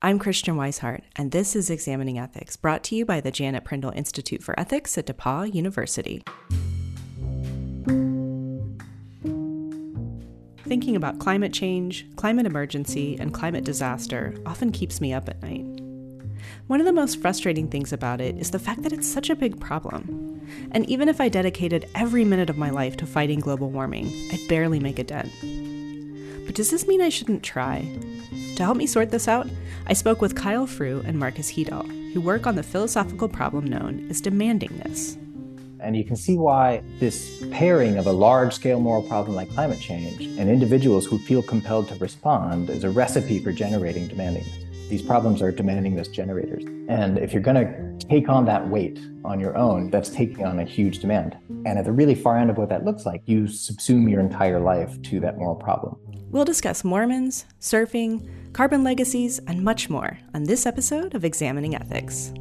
I'm Christian Wisehart, and this is Examining Ethics, brought to you by the Janet Prindle Institute for Ethics at DePauw University. Thinking about climate change, climate emergency, and climate disaster often keeps me up at night. One of the most frustrating things about it is the fact that it's such a big problem. And even if I dedicated every minute of my life to fighting global warming, I'd barely make a dent. But does this mean I shouldn't try? To help me sort this out, I spoke with Kyle Fruh and Marcus Hedahl, who work on the philosophical problem known as demandingness. And you can see why this pairing of a large scale moral problem like climate change and individuals who feel compelled to respond is a recipe for generating demandingness. These problems are demandingness generators. And if you're going to take on that weight on your own, that's taking on a huge demand. And at the really far end of what that looks like, you subsume your entire life to that moral problem. We'll discuss Mormons, surfing, carbon legacies, and much more on this episode of Examining Ethics.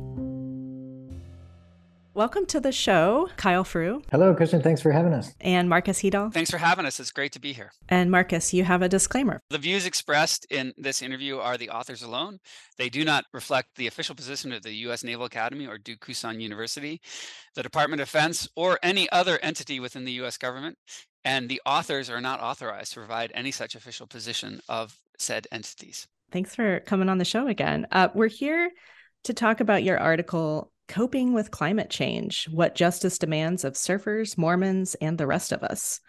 Welcome to the show, Kyle Fruh. Hello, Christian. Thanks for having us. And Marcus Hedahl. Thanks for having us. It's great to be here. And Marcus, you have a disclaimer. The views expressed in this interview are the authors alone. They do not reflect the official position of the U.S. Naval Academy or Duquesne University, the Department of Defense, or any other entity within the U.S. government and the authors are not authorized to provide any such official position of said entities. Thanks for coming on the show again. Uh, we're here to talk about your article, Coping with Climate Change What Justice Demands of Surfers, Mormons, and the Rest of Us.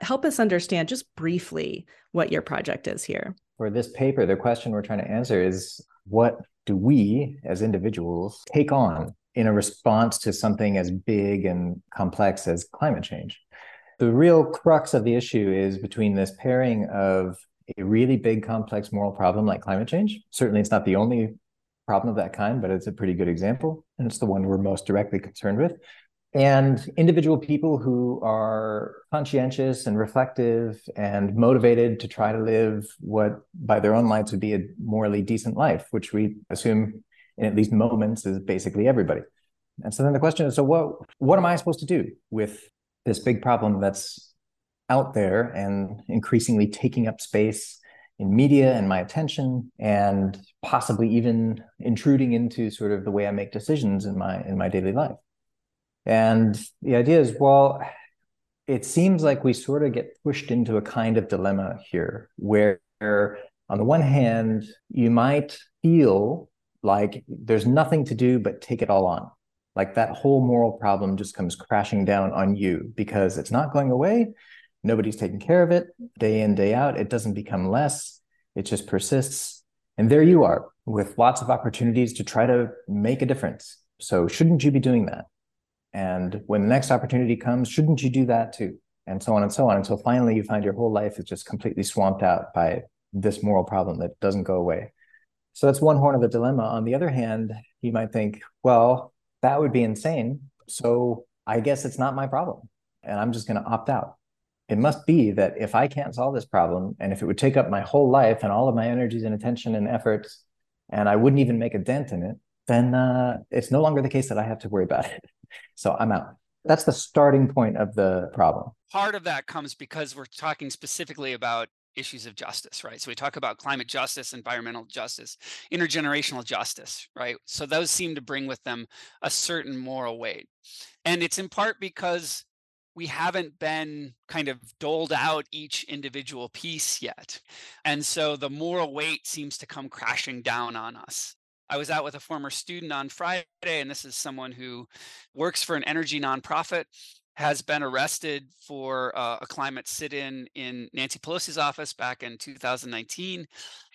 Help us understand just briefly what your project is here. For this paper, the question we're trying to answer is what do we as individuals take on in a response to something as big and complex as climate change? The real crux of the issue is between this pairing of a really big, complex moral problem like climate change. Certainly, it's not the only problem of that kind, but it's a pretty good example. And it's the one we're most directly concerned with. And individual people who are conscientious and reflective and motivated to try to live what, by their own lights, would be a morally decent life, which we assume in at least moments is basically everybody. And so then the question is so what what am I supposed to do with this big problem that's out there and increasingly taking up space in media and my attention and possibly even intruding into sort of the way I make decisions in my in my daily life. And the idea is well it seems like we sort of get pushed into a kind of dilemma here where on the one hand you might feel like there's nothing to do but take it all on like that whole moral problem just comes crashing down on you because it's not going away. Nobody's taking care of it day in, day out. It doesn't become less, it just persists. And there you are with lots of opportunities to try to make a difference. So, shouldn't you be doing that? And when the next opportunity comes, shouldn't you do that too? And so on and so on until finally you find your whole life is just completely swamped out by this moral problem that doesn't go away. So that's one horn of the dilemma. On the other hand, you might think, well, that would be insane. So I guess it's not my problem. And I'm just going to opt out. It must be that if I can't solve this problem, and if it would take up my whole life and all of my energies and attention and efforts, and I wouldn't even make a dent in it, then uh, it's no longer the case that I have to worry about it. So I'm out. That's the starting point of the problem. Part of that comes because we're talking specifically about issues of justice, right? So we talk about climate justice, environmental justice, intergenerational justice, right? So those seem to bring with them a certain moral weight. And it's in part because we haven't been kind of doled out each individual piece yet. And so the moral weight seems to come crashing down on us. I was out with a former student on Friday, and this is someone who works for an energy nonprofit has been arrested for uh, a climate sit-in in Nancy Pelosi's office back in 2019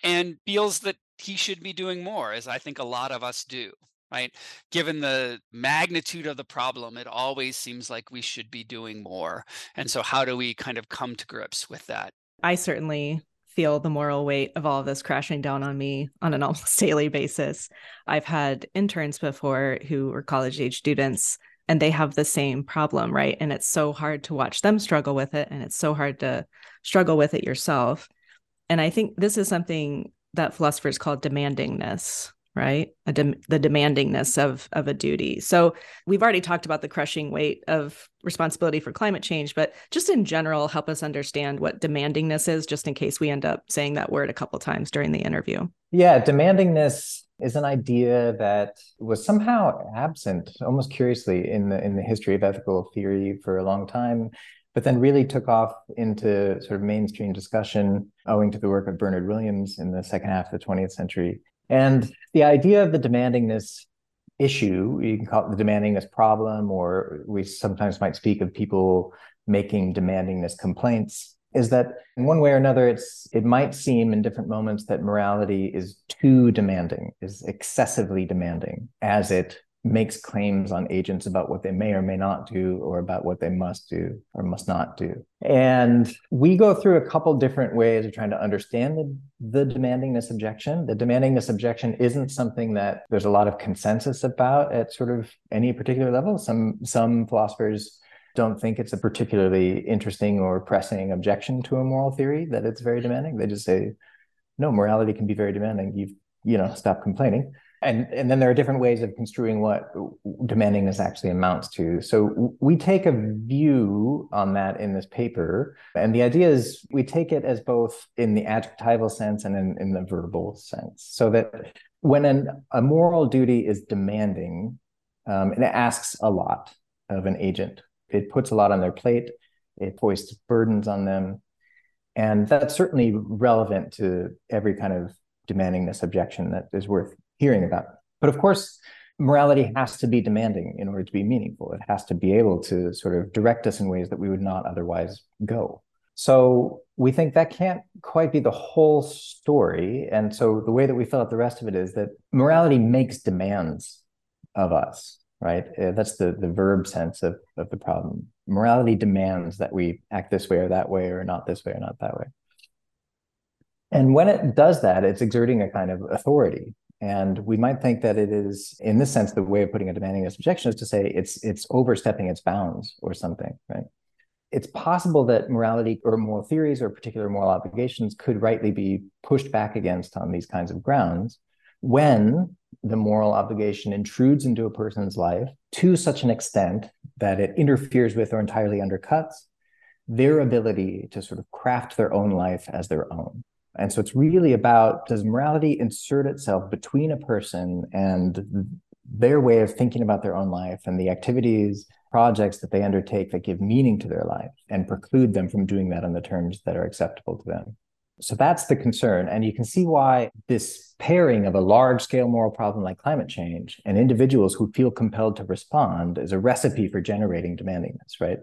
and feels that he should be doing more as I think a lot of us do right given the magnitude of the problem it always seems like we should be doing more and so how do we kind of come to grips with that I certainly feel the moral weight of all of this crashing down on me on an almost daily basis. I've had interns before who were college age students and they have the same problem, right? And it's so hard to watch them struggle with it. And it's so hard to struggle with it yourself. And I think this is something that philosophers call demandingness, right? De- the demandingness of of a duty. So we've already talked about the crushing weight of responsibility for climate change, but just in general, help us understand what demandingness is, just in case we end up saying that word a couple times during the interview. Yeah, demandingness is an idea that was somehow absent, almost curiously, in the in the history of ethical theory for a long time but then really took off into sort of mainstream discussion owing to the work of Bernard Williams in the second half of the 20th century. And the idea of the demandingness issue, you can call it the demandingness problem, or we sometimes might speak of people making demandingness complaints, is that in one way or another, it's it might seem in different moments that morality is too demanding, is excessively demanding as it makes claims on agents about what they may or may not do or about what they must do or must not do. And we go through a couple different ways of trying to understand the, the demandingness objection. The demandingness objection isn't something that there's a lot of consensus about at sort of any particular level. Some some philosophers don't think it's a particularly interesting or pressing objection to a moral theory that it's very demanding. They just say, no, morality can be very demanding. You've, you know, stop complaining and and then there are different ways of construing what demandingness actually amounts to. So we take a view on that in this paper. And the idea is we take it as both in the adjectival sense and in, in the verbal sense. So that when an, a moral duty is demanding um, and it asks a lot of an agent it puts a lot on their plate it foists burdens on them. And that's certainly relevant to every kind of demandingness objection that is worth hearing about. But of course, morality has to be demanding in order to be meaningful. It has to be able to sort of direct us in ways that we would not otherwise go. So we think that can't quite be the whole story. And so the way that we fill out the rest of it is that morality makes demands of us, right? Uh, that's the, the verb sense of, of the problem. Morality demands that we act this way or that way, or not this way or not that way. And when it does that, it's exerting a kind of authority and we might think that it is, in this sense, the way of putting a demanding objection is to say it's it's overstepping its bounds or something, right? It's possible that morality or moral theories or particular moral obligations could rightly be pushed back against on these kinds of grounds when the moral obligation intrudes into a person's life to such an extent that it interferes with or entirely undercuts their ability to sort of craft their own life as their own. And so it's really about does morality insert itself between a person and their way of thinking about their own life and the activities, projects that they undertake that give meaning to their life and preclude them from doing that on the terms that are acceptable to them. So that's the concern. And you can see why this pairing of a large scale moral problem like climate change and individuals who feel compelled to respond is a recipe for generating demandingness, right?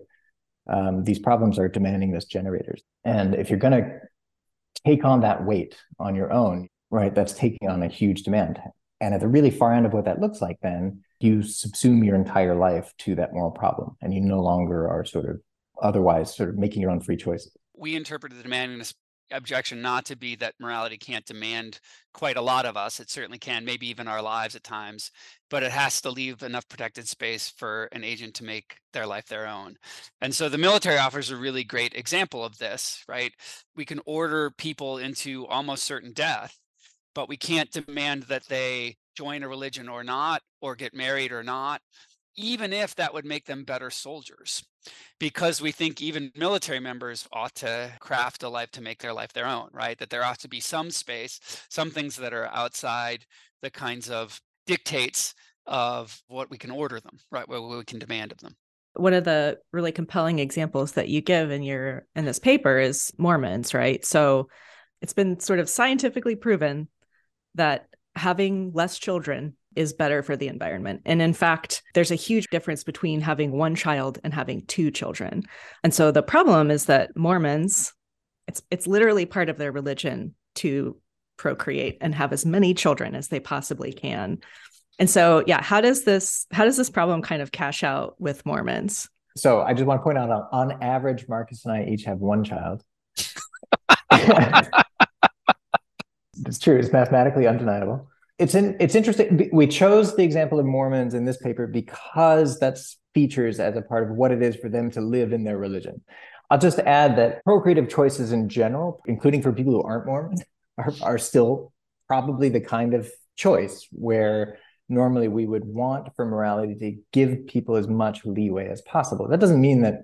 Um, these problems are demandingness generators. And if you're going to take on that weight on your own, right? That's taking on a huge demand. And at the really far end of what that looks like, then you subsume your entire life to that moral problem and you no longer are sort of otherwise sort of making your own free choices. We interpreted the demandingness objection not to be that morality can't demand quite a lot of us. It certainly can, maybe even our lives at times, but it has to leave enough protected space for an agent to make their life their own. And so the military offers a really great example of this, right? We can order people into almost certain death, but we can't demand that they join a religion or not, or get married or not, even if that would make them better soldiers because we think even military members ought to craft a life to make their life their own, right? That there ought to be some space, some things that are outside the kinds of dictates of what we can order them, right? What we can demand of them. One of the really compelling examples that you give in your in this paper is Mormons, right? So it's been sort of scientifically proven that having less children is better for the environment. And in fact, there's a huge difference between having one child and having two children. And so the problem is that Mormons, it's it's literally part of their religion to procreate and have as many children as they possibly can. And so, yeah, how does this how does this problem kind of cash out with Mormons? So I just want to point out on, on average, Marcus and I each have one child. it's true. It's mathematically undeniable it's in, it's interesting. We chose the example of Mormons in this paper because that's features as a part of what it is for them to live in their religion. I'll just add that procreative choices in general, including for people who aren't Mormons, are, are still probably the kind of choice where normally we would want for morality to give people as much leeway as possible. That doesn't mean that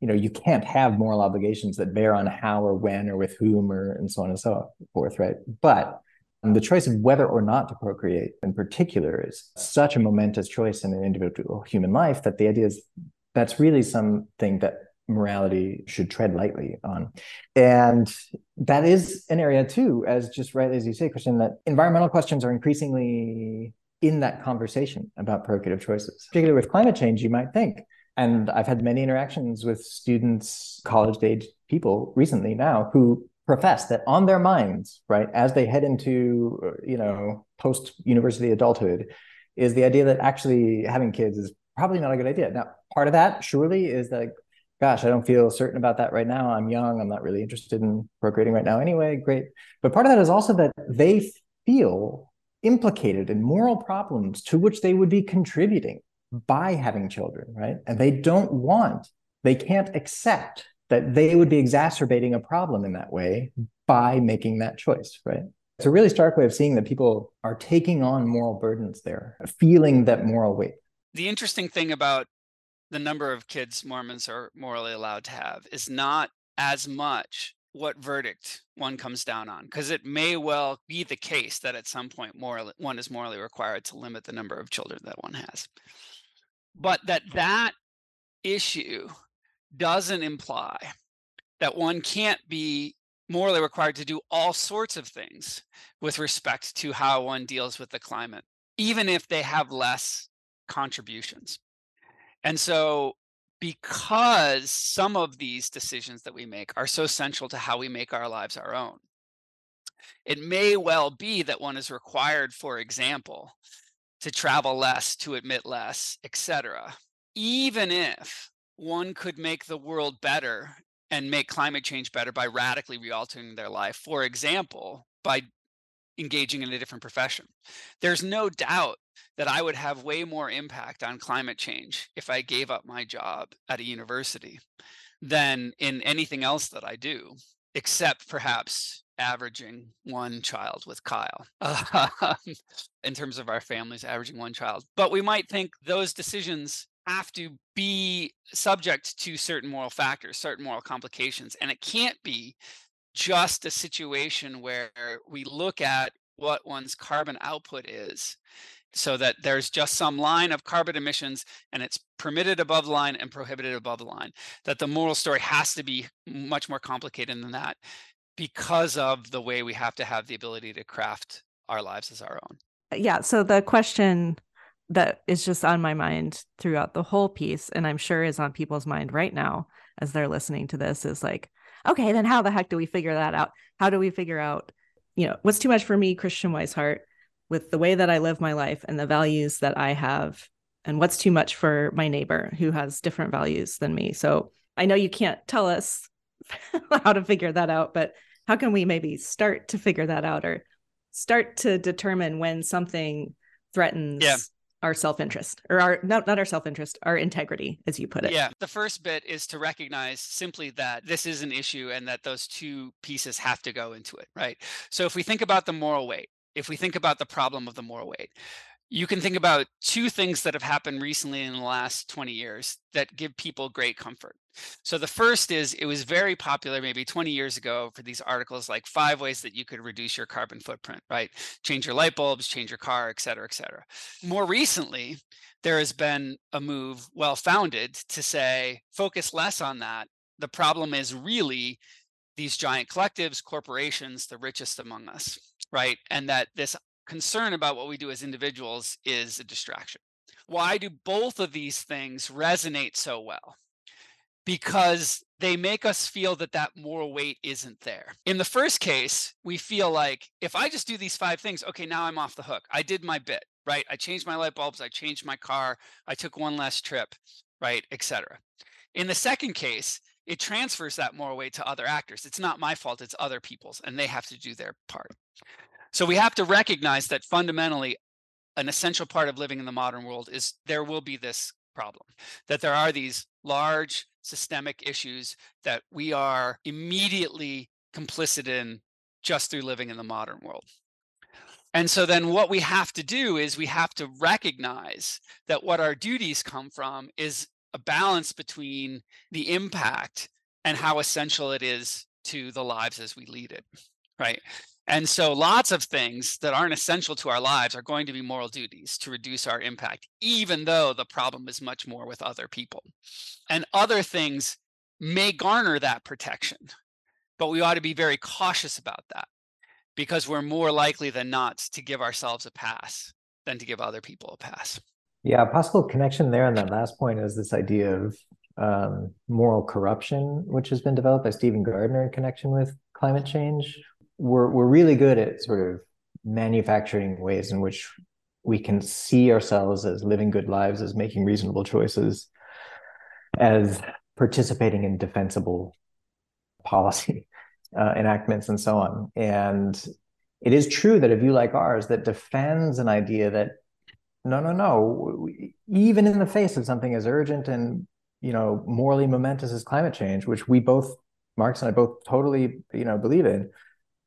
you know you can't have moral obligations that bear on how or when or with whom or and so on and so forth, right? But um, the choice of whether or not to procreate in particular is such a momentous choice in an individual human life that the idea is that's really something that morality should tread lightly on. And that is an area too, as just right as you say, Christian, that environmental questions are increasingly in that conversation about procreative choices. Particularly with climate change, you might think. And I've had many interactions with students, college age people recently now who profess that on their minds, right, as they head into, uh, you know, post university adulthood, is the idea that actually having kids is probably not a good idea. Now, part of that surely is that gosh, I don't feel certain about that right now. I'm young. I'm not really interested in procreating right now anyway. Great. But part of that is also that they feel implicated in moral problems to which they would be contributing by having children, right? And they don't want, they can't accept that they would be exacerbating a problem in that way by making that choice, right? It's a really stark way of seeing that people are taking on moral burdens there, feeling that moral weight. The interesting thing about the number of kids Mormons are morally allowed to have is not as much what verdict one comes down on because it may well be the case that at some point morally, one is morally required to limit the number of children that one has but that that issue doesn't imply that one can't be morally required to do all sorts of things with respect to how one deals with the climate even if they have less contributions and so, because some of these decisions that we make are so central to how we make our lives our own, it may well be that one is required, for example, to travel less, to emit less, etc. Even if one could make the world better and make climate change better by radically realtering their life, for example, by engaging in a different profession. There's no doubt that I would have way more impact on climate change if I gave up my job at a university than in anything else that I do, except perhaps averaging one child with Kyle um, in terms of our families, averaging one child. But we might think those decisions have to be subject to certain moral factors, certain moral complications. And it can't be just a situation where we look at what one's carbon output is so that there's just some line of carbon emissions and it's permitted above line and prohibited above the line that the moral story has to be much more complicated than that because of the way we have to have the ability to craft our lives as our own yeah so the question that is just on my mind throughout the whole piece and i'm sure is on people's mind right now as they're listening to this is like okay then how the heck do we figure that out how do we figure out you know what's too much for me christian wisehart with the way that I live my life and the values that I have, and what's too much for my neighbor who has different values than me. So I know you can't tell us how to figure that out, but how can we maybe start to figure that out or start to determine when something threatens yeah. Our self-interest or our not, not our self-interest our integrity as you put it. Yeah. The first bit is to recognize simply that this is an issue and that those two pieces have to go into it right? So if we think about the moral weight if we think about the problem of the moral weight, you can think about two things that have happened recently in the last 20 years that give people great comfort. So the first is it was very popular maybe 20 years ago for these articles like five ways that you could reduce your carbon footprint, right? Change your light bulbs, change your car, et cetera, et cetera. More recently, there has been a move well founded to say focus less on that. The problem is really these giant collectives, corporations, the richest among us right? And that this concern about what we do as individuals is a distraction. Why do both of these things resonate so well? Because they make us feel that that moral weight isn't there. In the first case, we feel like if I just do these five things, okay, now I'm off the hook. I did my bit, right? I changed my light bulbs, I changed my car, I took one less trip, right, etc. In the second case, it transfers that moral weight to other actors. It's not my fault, it's other people's, and they have to do their part. So we have to recognize that fundamentally, an essential part of living in the modern world is there will be this problem, that there are these large systemic issues that we are immediately complicit in just through living in the modern world. And so then what we have to do is we have to recognize that what our duties come from is a balance between the impact and how essential it is to the lives as we lead it, right? And so lots of things that aren't essential to our lives are going to be moral duties to reduce our impact, even though the problem is much more with other people. And other things may garner that protection, but we ought to be very cautious about that because we're more likely than not to give ourselves a pass than to give other people a pass. Yeah, possible connection there on that last point is this idea of um, moral corruption, which has been developed by Stephen Gardiner in connection with climate change, we're we're really good at sort of manufacturing ways in which we can see ourselves as living good lives, as making reasonable choices, as participating in defensible policy uh, enactments and so on. And it is true that a view like ours that defends an idea that no, no, no, we, even in the face of something as urgent and you know morally momentous as climate change, which we both, Marx and I both totally you know believe in,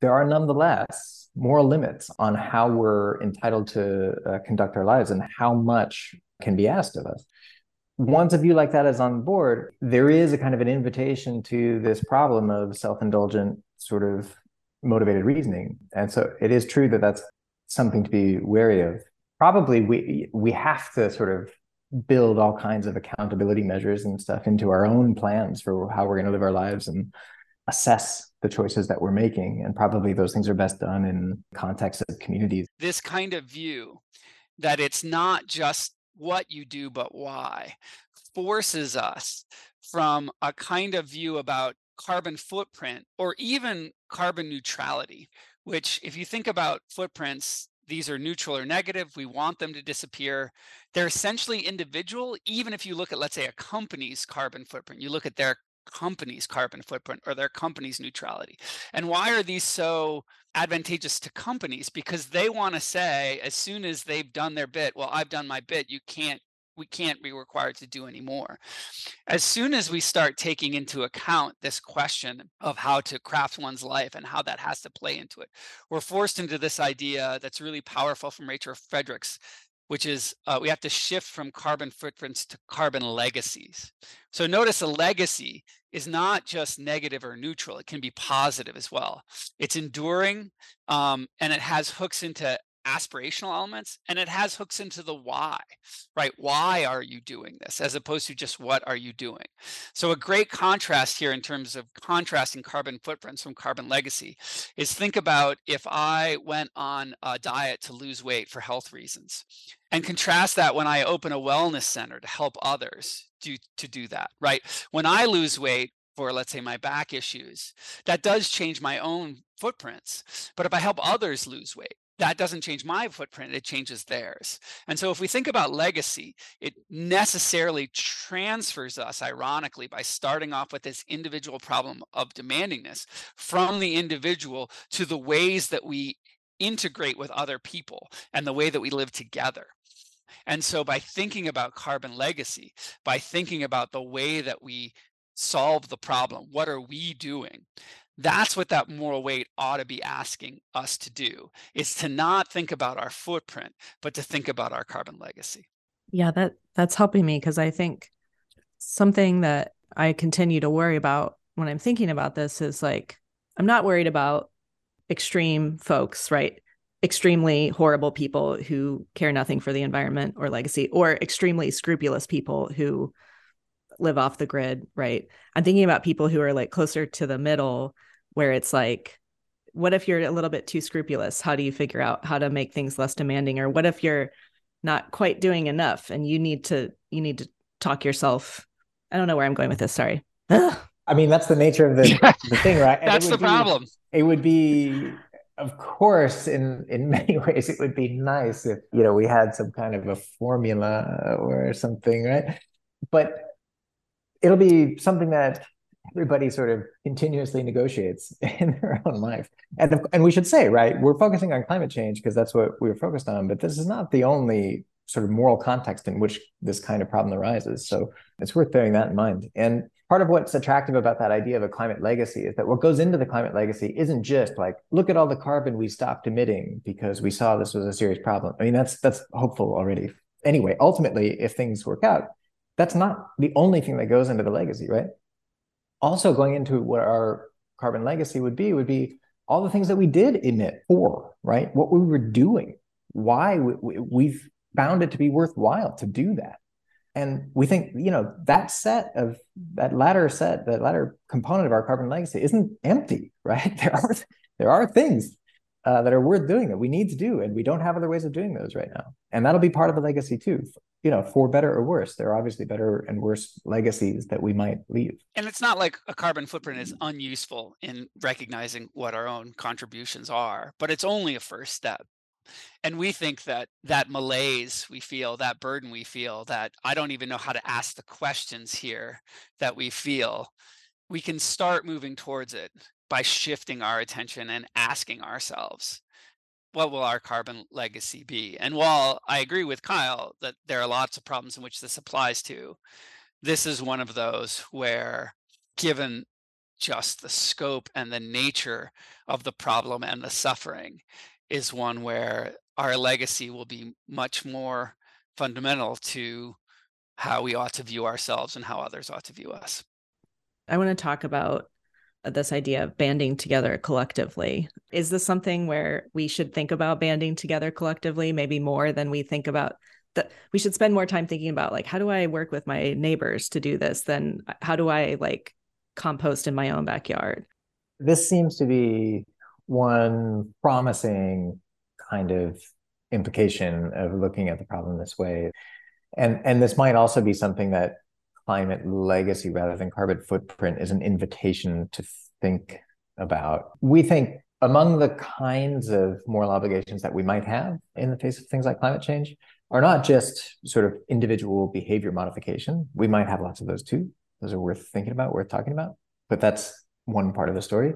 there are nonetheless moral limits on how we're entitled to uh, conduct our lives and how much can be asked of us. Once a view like that is on board, there is a kind of an invitation to this problem of self indulgent sort of motivated reasoning. And so it is true that that's something to be wary of. Probably we we have to sort of build all kinds of accountability measures and stuff into our own plans for how we're going to live our lives and assess the choices that we're making. And probably those things are best done in context of communities. This kind of view that it's not just what you do, but why forces us from a kind of view about carbon footprint or even carbon neutrality, which, if you think about footprints, these are neutral or negative. We want them to disappear. They're essentially individual, even if you look at, let's say, a company's carbon footprint, you look at their company's carbon footprint or their company's neutrality. And why are these so advantageous to companies? Because they want to say, as soon as they've done their bit, well, I've done my bit, you can't we can't be required to do anymore. As soon as we start taking into account this question of how to craft one's life and how that has to play into it, we're forced into this idea that's really powerful from Rachel Fredericks which is uh, we have to shift from carbon footprints to carbon legacies. So notice a legacy is not just negative or neutral, it can be positive as well. It's enduring um, and it has hooks into aspirational elements and it has hooks into the why right? Why are you doing this as opposed to just what are you doing? So a great contrast here in terms of contrasting carbon footprints from carbon legacy is think about if i went on a diet to lose weight for health reasons and contrast that when i open a wellness center to help others do to do that right? When i lose weight for let's say my back issues that does change my own footprints but if i help others lose weight that doesn't change my footprint, it changes theirs. And so if we think about legacy, it necessarily transfers us, ironically, by starting off with this individual problem of demandingness from the individual to the ways that we integrate with other people and the way that we live together. And so by thinking about carbon legacy, by thinking about the way that we solve the problem, what are we doing? That's what that moral weight ought to be asking us to do is to not think about our footprint, but to think about our carbon legacy. Yeah, that that's helping me because I think something that I continue to worry about when I'm thinking about this is like I'm not worried about extreme folks, right? Extremely horrible people who care nothing for the environment or legacy, or extremely scrupulous people who live off the grid, right? I'm thinking about people who are like closer to the middle where it's like what if you're a little bit too scrupulous? How do you figure out how to make things less demanding? Or what if you're not quite doing enough and you need to you need to talk yourself i don't know where i'm going with this sorry. I mean that's the nature of the, the thing right? That's the be, problem. it would be of course in in many ways it would be nice if you know we had some kind of a formula or something right? But it'll be something that everybody sort of continuously negotiates in their own life. And and we should say, right, we're focusing on climate change because that's what we are focused on, but this is not the only sort of moral context in which this kind of problem arises. So it's worth bearing that in mind. And part of what's attractive about that idea of a climate legacy is that what goes into the climate legacy isn't just like look at all the carbon we stopped emitting because we saw this was a serious problem. I mean that's that's hopeful already. Anyway, ultimately if things work out, that's not the only thing that goes into the legacy, right? Also going into what our carbon legacy would be would be all the things that we did emit for, right? What we were doing, why we, we've found it to be worthwhile to do that. And we think, you know, that set of that latter set, that latter component of our carbon legacy isn't empty, right? There are there are things uh, that are worth doing that we need to do, and we don't have other ways of doing those right now. And that'll be part of the legacy too. You know, for better or worse, there are obviously better and worse legacies that we might leave. And it's not like a carbon footprint is unuseful in recognizing what our own contributions are, but it's only a first step and we think that that malaise we feel that burden we feel that i don't even know how to ask the questions here that we feel we can start moving towards it by shifting our attention and asking ourselves what will our carbon legacy be and while i agree with kyle that there are lots of problems in which this applies to this is one of those where given just the scope and the nature of the problem and the suffering is one where our legacy will be much more fundamental to how we ought to view ourselves and how others ought to view us. I want to talk about this idea of banding together collectively. Is this something where we should think about banding together collectively, maybe more than we think about that we should spend more time thinking about like how do I work with my neighbors to do this than uh, how do I like compost in my own backyard? This seems to be one promising kind of implication of looking at the problem this way. And, and this might also be something that climate legacy rather than carbon footprint is an invitation to think about. We think among the kinds of moral obligations that we might have in the face of things like climate change are not just sort of individual behavior modification. We might have lots of those too. Those are worth thinking about, worth talking about. But that's one part of the story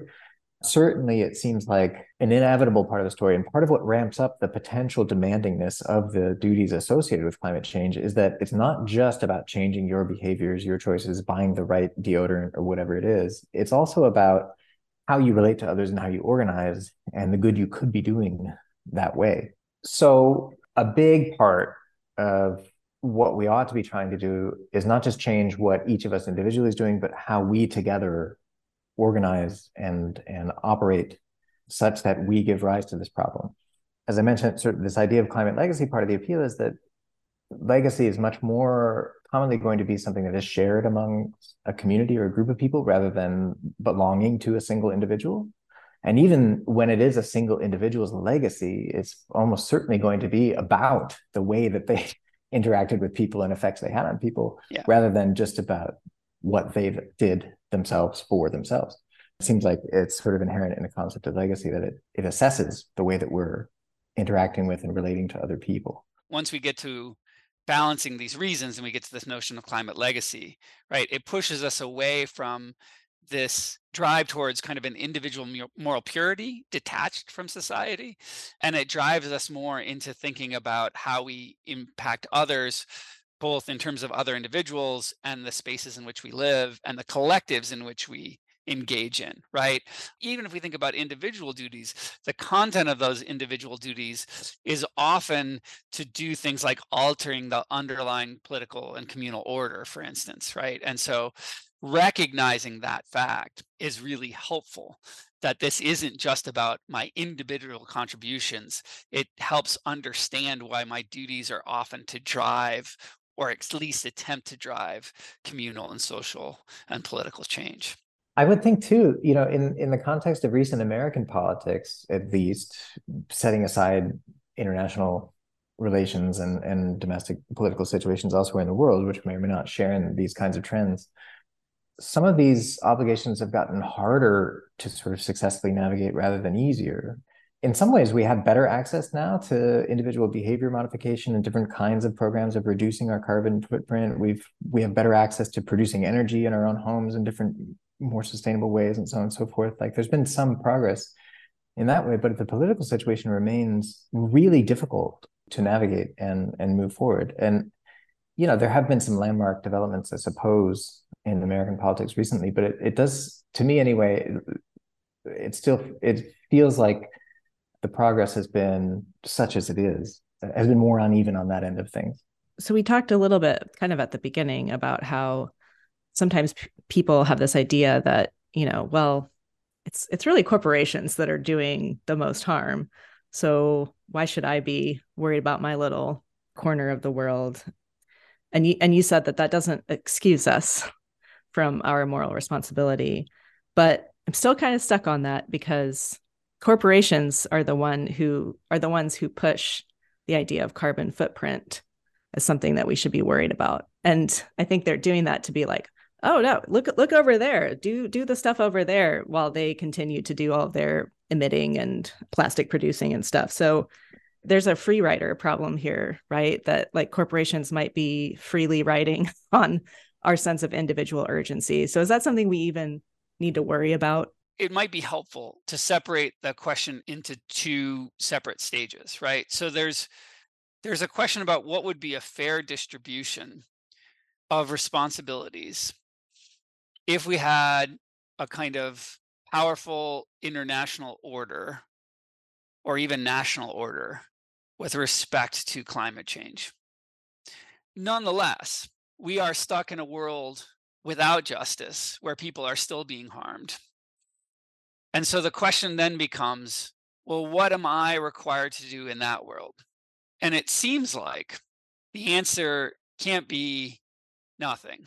certainly it seems like an inevitable part of the story and part of what ramps up the potential demandingness of the duties associated with climate change is that it's not just about changing your behaviors your choices buying the right deodorant or whatever it is. It's also about how you relate to others and how you organize and the good you could be doing that way. So a big part of what we ought to be trying to do is not just change what each of us individually is doing but how we together organize and and operate such that we give rise to this problem. As I mentioned, sort of this idea of climate legacy, part of the appeal is that legacy is much more commonly going to be something that is shared among a community or a group of people rather than belonging to a single individual. And even when it is a single individual's legacy, it's almost certainly going to be about the way that they interacted with people and effects they had on people yeah. rather than just about what they've did themselves for themselves. It seems like it's sort of inherent in the concept of legacy that it, it assesses the way that we're interacting with and relating to other people. Once we get to balancing these reasons and we get to this notion of climate legacy, right, it pushes us away from this drive towards kind of an individual moral purity detached from society and it drives us more into thinking about how we impact others both in terms of other individuals and the spaces in which we live and the collectives in which we engage in, right? Even if we think about individual duties, the content of those individual duties is often to do things like altering the underlying political and communal order, for instance, right? And so recognizing that fact is really helpful that this isn't just about my individual contributions. It helps understand why my duties are often to drive or at least attempt to drive communal and social and political change. I would think too, you know, in, in the context of recent American politics, at least, setting aside international relations and, and domestic political situations elsewhere in the world, which may or may not share in these kinds of trends, some of these obligations have gotten harder to sort of successfully navigate rather than easier in some ways we have better access now to individual behavior modification and different kinds of programs of reducing our carbon footprint we've we have better access to producing energy in our own homes in different more sustainable ways and so on and so forth like there's been some progress in that way but the political situation remains really difficult to navigate and and move forward. And you know, there have been some landmark developments, I suppose, in American politics recently, but it, it does, to me anyway, it, it still it feels like the progress has been such as it is, has been more uneven on that end of things. So we talked a little bit kind of at the beginning about how sometimes p- people have this idea that, you know, well, it's it's really corporations that are doing the most harm. So why should I be worried about my little corner of the world? And you and you said that that doesn't excuse us from our moral responsibility, but I'm still kind of stuck on that because corporations are the one who are the ones who push the idea of carbon footprint as something that we should be worried about. And I think they're doing that to be like, oh no look look over there. Do do the stuff over there while they continue to do all their emitting and plastic producing and stuff. So there's a free rider problem here right? That like corporations might be freely riding on our sense of individual urgency. So is that something we even need to worry about it might be helpful to separate the question into two separate stages right so there's there's a question about what would be a fair distribution of responsibilities if we had a kind of powerful international order or even national order with respect to climate change. Nonetheless, we are stuck in a world without justice where people are still being harmed. And so the question then becomes well, what am I required to do in that world? And it seems like the answer can't be nothing.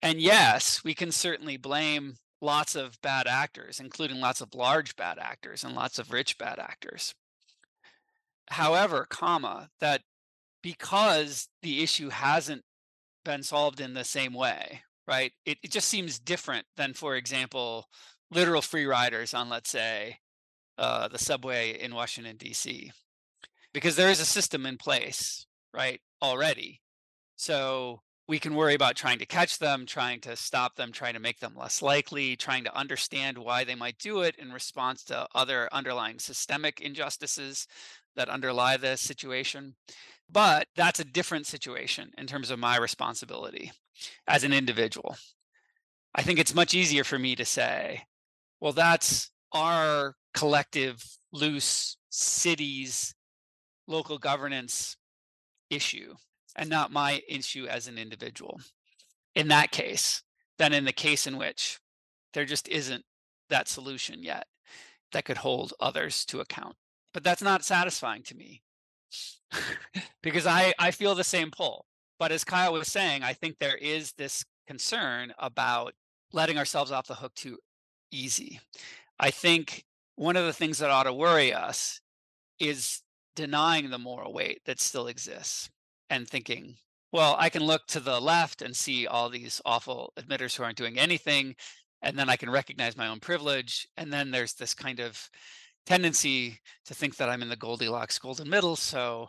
And yes, we can certainly blame lots of bad actors, including lots of large bad actors and lots of rich bad actors. However, comma, that because the issue hasn't been solved in the same way, right? It, it just seems different than, for example, literal free riders on, let's say, uh, the subway in Washington, D.C., because there is a system in place, right, already. So we can worry about trying to catch them, trying to stop them, trying to make them less likely, trying to understand why they might do it in response to other underlying systemic injustices that underlie the situation. But that's a different situation in terms of my responsibility as an individual. I think it's much easier for me to say, well, that's our collective, loose cities, local governance issue and not my issue as an individual. In that case, than in the case in which there just isn't that solution yet that could hold others to account. But that's not satisfying to me because I, I feel the same pull. But as Kyle was saying, I think there is this concern about letting ourselves off the hook too easy. I think one of the things that ought to worry us is denying the moral weight that still exists and thinking, well, I can look to the left and see all these awful admitters who aren't doing anything. And then I can recognize my own privilege. And then there's this kind of tendency to think that I'm in the Goldilocks golden middle. So,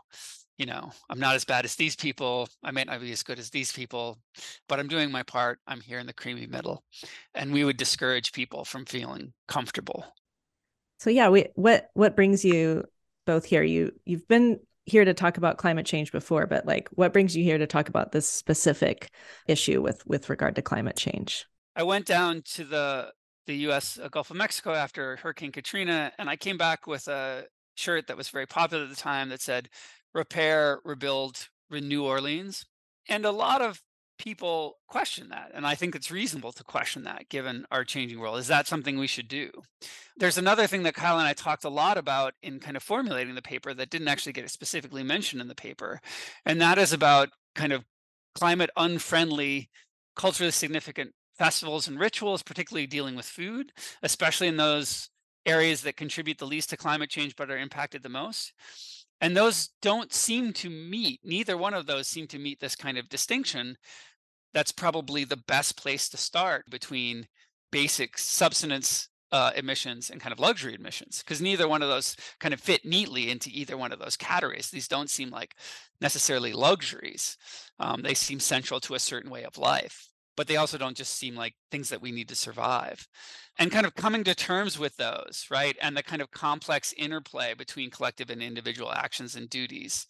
you know, I'm not as bad as these people. I may not be as good as these people, but I'm doing my part. I'm here in the creamy middle. And we would discourage people from feeling comfortable. So yeah, we what what brings you both here? You you've been here to talk about climate change before, but like what brings you here to talk about this specific issue with with regard to climate change? I went down to the the US uh, Gulf of Mexico after Hurricane Katrina and I came back with a shirt that was very popular at the time that said repair, rebuild, renew Orleans. And a lot of people question that. And I think it's reasonable to question that given our changing world. Is that something we should do? There's another thing that Kyle and I talked a lot about in kind of formulating the paper that didn't actually get specifically mentioned in the paper. And that is about kind of climate unfriendly, culturally significant festivals and rituals, particularly dealing with food, especially in those areas that contribute the least to climate change but are impacted the most. And those don't seem to meet, neither one of those seem to meet this kind of distinction. That's probably the best place to start between basic subsistence uh, emissions and kind of luxury emissions, because neither one of those kind of fit neatly into either one of those categories. These don't seem like necessarily luxuries, um, they seem central to a certain way of life. But they also don't just seem like things that we need to survive. And kind of coming to terms with those, right? And the kind of complex interplay between collective and individual actions and duties.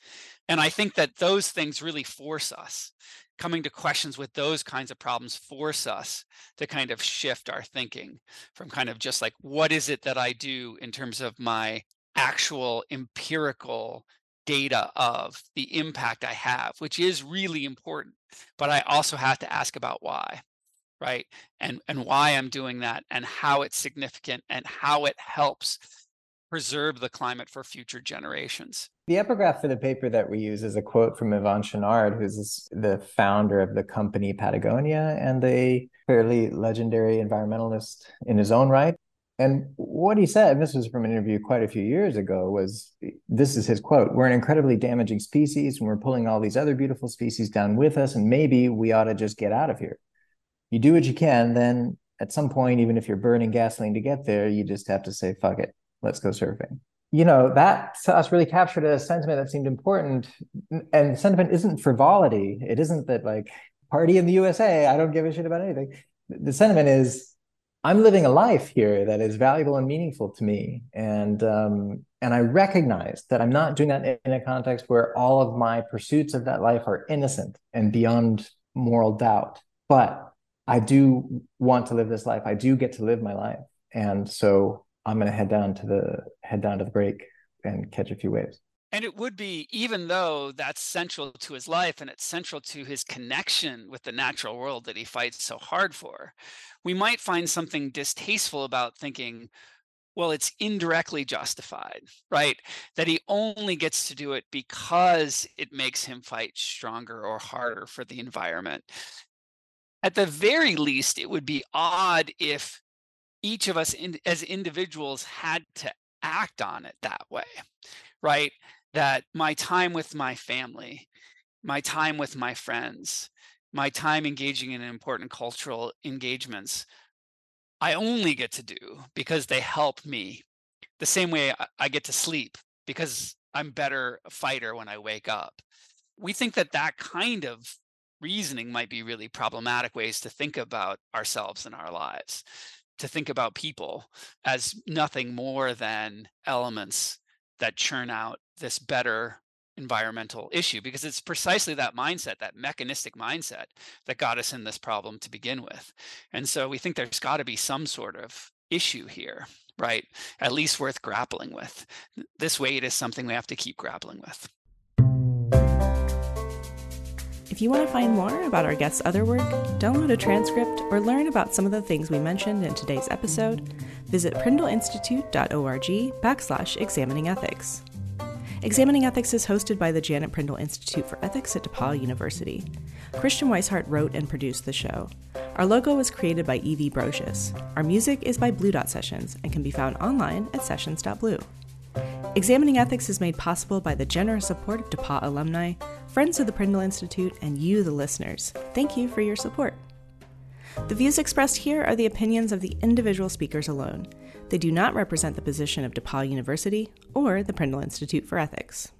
And I think that those things really force us. Coming to questions with those kinds of problems force us to kind of shift our thinking from kind of just like, what is it that I do in terms of my actual empirical data of the impact I have, which is really important. But I also have to ask about why, right? And and why I'm doing that and how it's significant and how it helps preserve the climate for future generations. The epigraph for the paper that we use is a quote from Yvon Chouinard, who's the founder of the company Patagonia and a fairly legendary environmentalist in his own right. And what he said, and this was from an interview quite a few years ago, was this is his quote We're an incredibly damaging species, and we're pulling all these other beautiful species down with us, and maybe we ought to just get out of here. You do what you can, then at some point, even if you're burning gasoline to get there, you just have to say, fuck it, let's go surfing. You know, that to us really captured a sentiment that seemed important. And sentiment isn't frivolity. It isn't that, like, party in the USA, I don't give a shit about anything. The sentiment is, I'm living a life here that is valuable and meaningful to me, and um, and I recognize that I'm not doing that in a context where all of my pursuits of that life are innocent and beyond moral doubt. But I do want to live this life. I do get to live my life, and so I'm going to head down to the head down to the break and catch a few waves. And it would be, even though that's central to his life and it's central to his connection with the natural world that he fights so hard for, we might find something distasteful about thinking, well, it's indirectly justified, right? That he only gets to do it because it makes him fight stronger or harder for the environment. At the very least, it would be odd if each of us in, as individuals had to act on it that way, right? That my time with my family, my time with my friends, my time engaging in important cultural engagements, I only get to do because they help me. The same way I get to sleep because I'm better fighter when I wake up. We think that that kind of reasoning might be really problematic ways to think about ourselves and our lives, to think about people as nothing more than elements that churn out this better environmental issue because it's precisely that mindset that mechanistic mindset that got us in this problem to begin with. And so we think there's got to be some sort of issue here right? At least worth grappling with. This weight is something we have to keep grappling with if you want to find more about our guests' other work, download a transcript, or learn about some of the things we mentioned in today's episode, visit prindleinstitute.org backslash examining ethics. Examining Ethics is hosted by the Janet Prindle Institute for Ethics at DePaul University. Christian Wisehart wrote and produced the show. Our logo was created by Evie Brocious. Our music is by Blue Dot Sessions and can be found online at sessions.blue. Examining Ethics is made possible by the generous support of DePaul alumni, friends of the Prindle Institute, and you, the listeners. Thank you for your support. The views expressed here are the opinions of the individual speakers alone. They do not represent the position of DePaul University or the Prindle Institute for Ethics.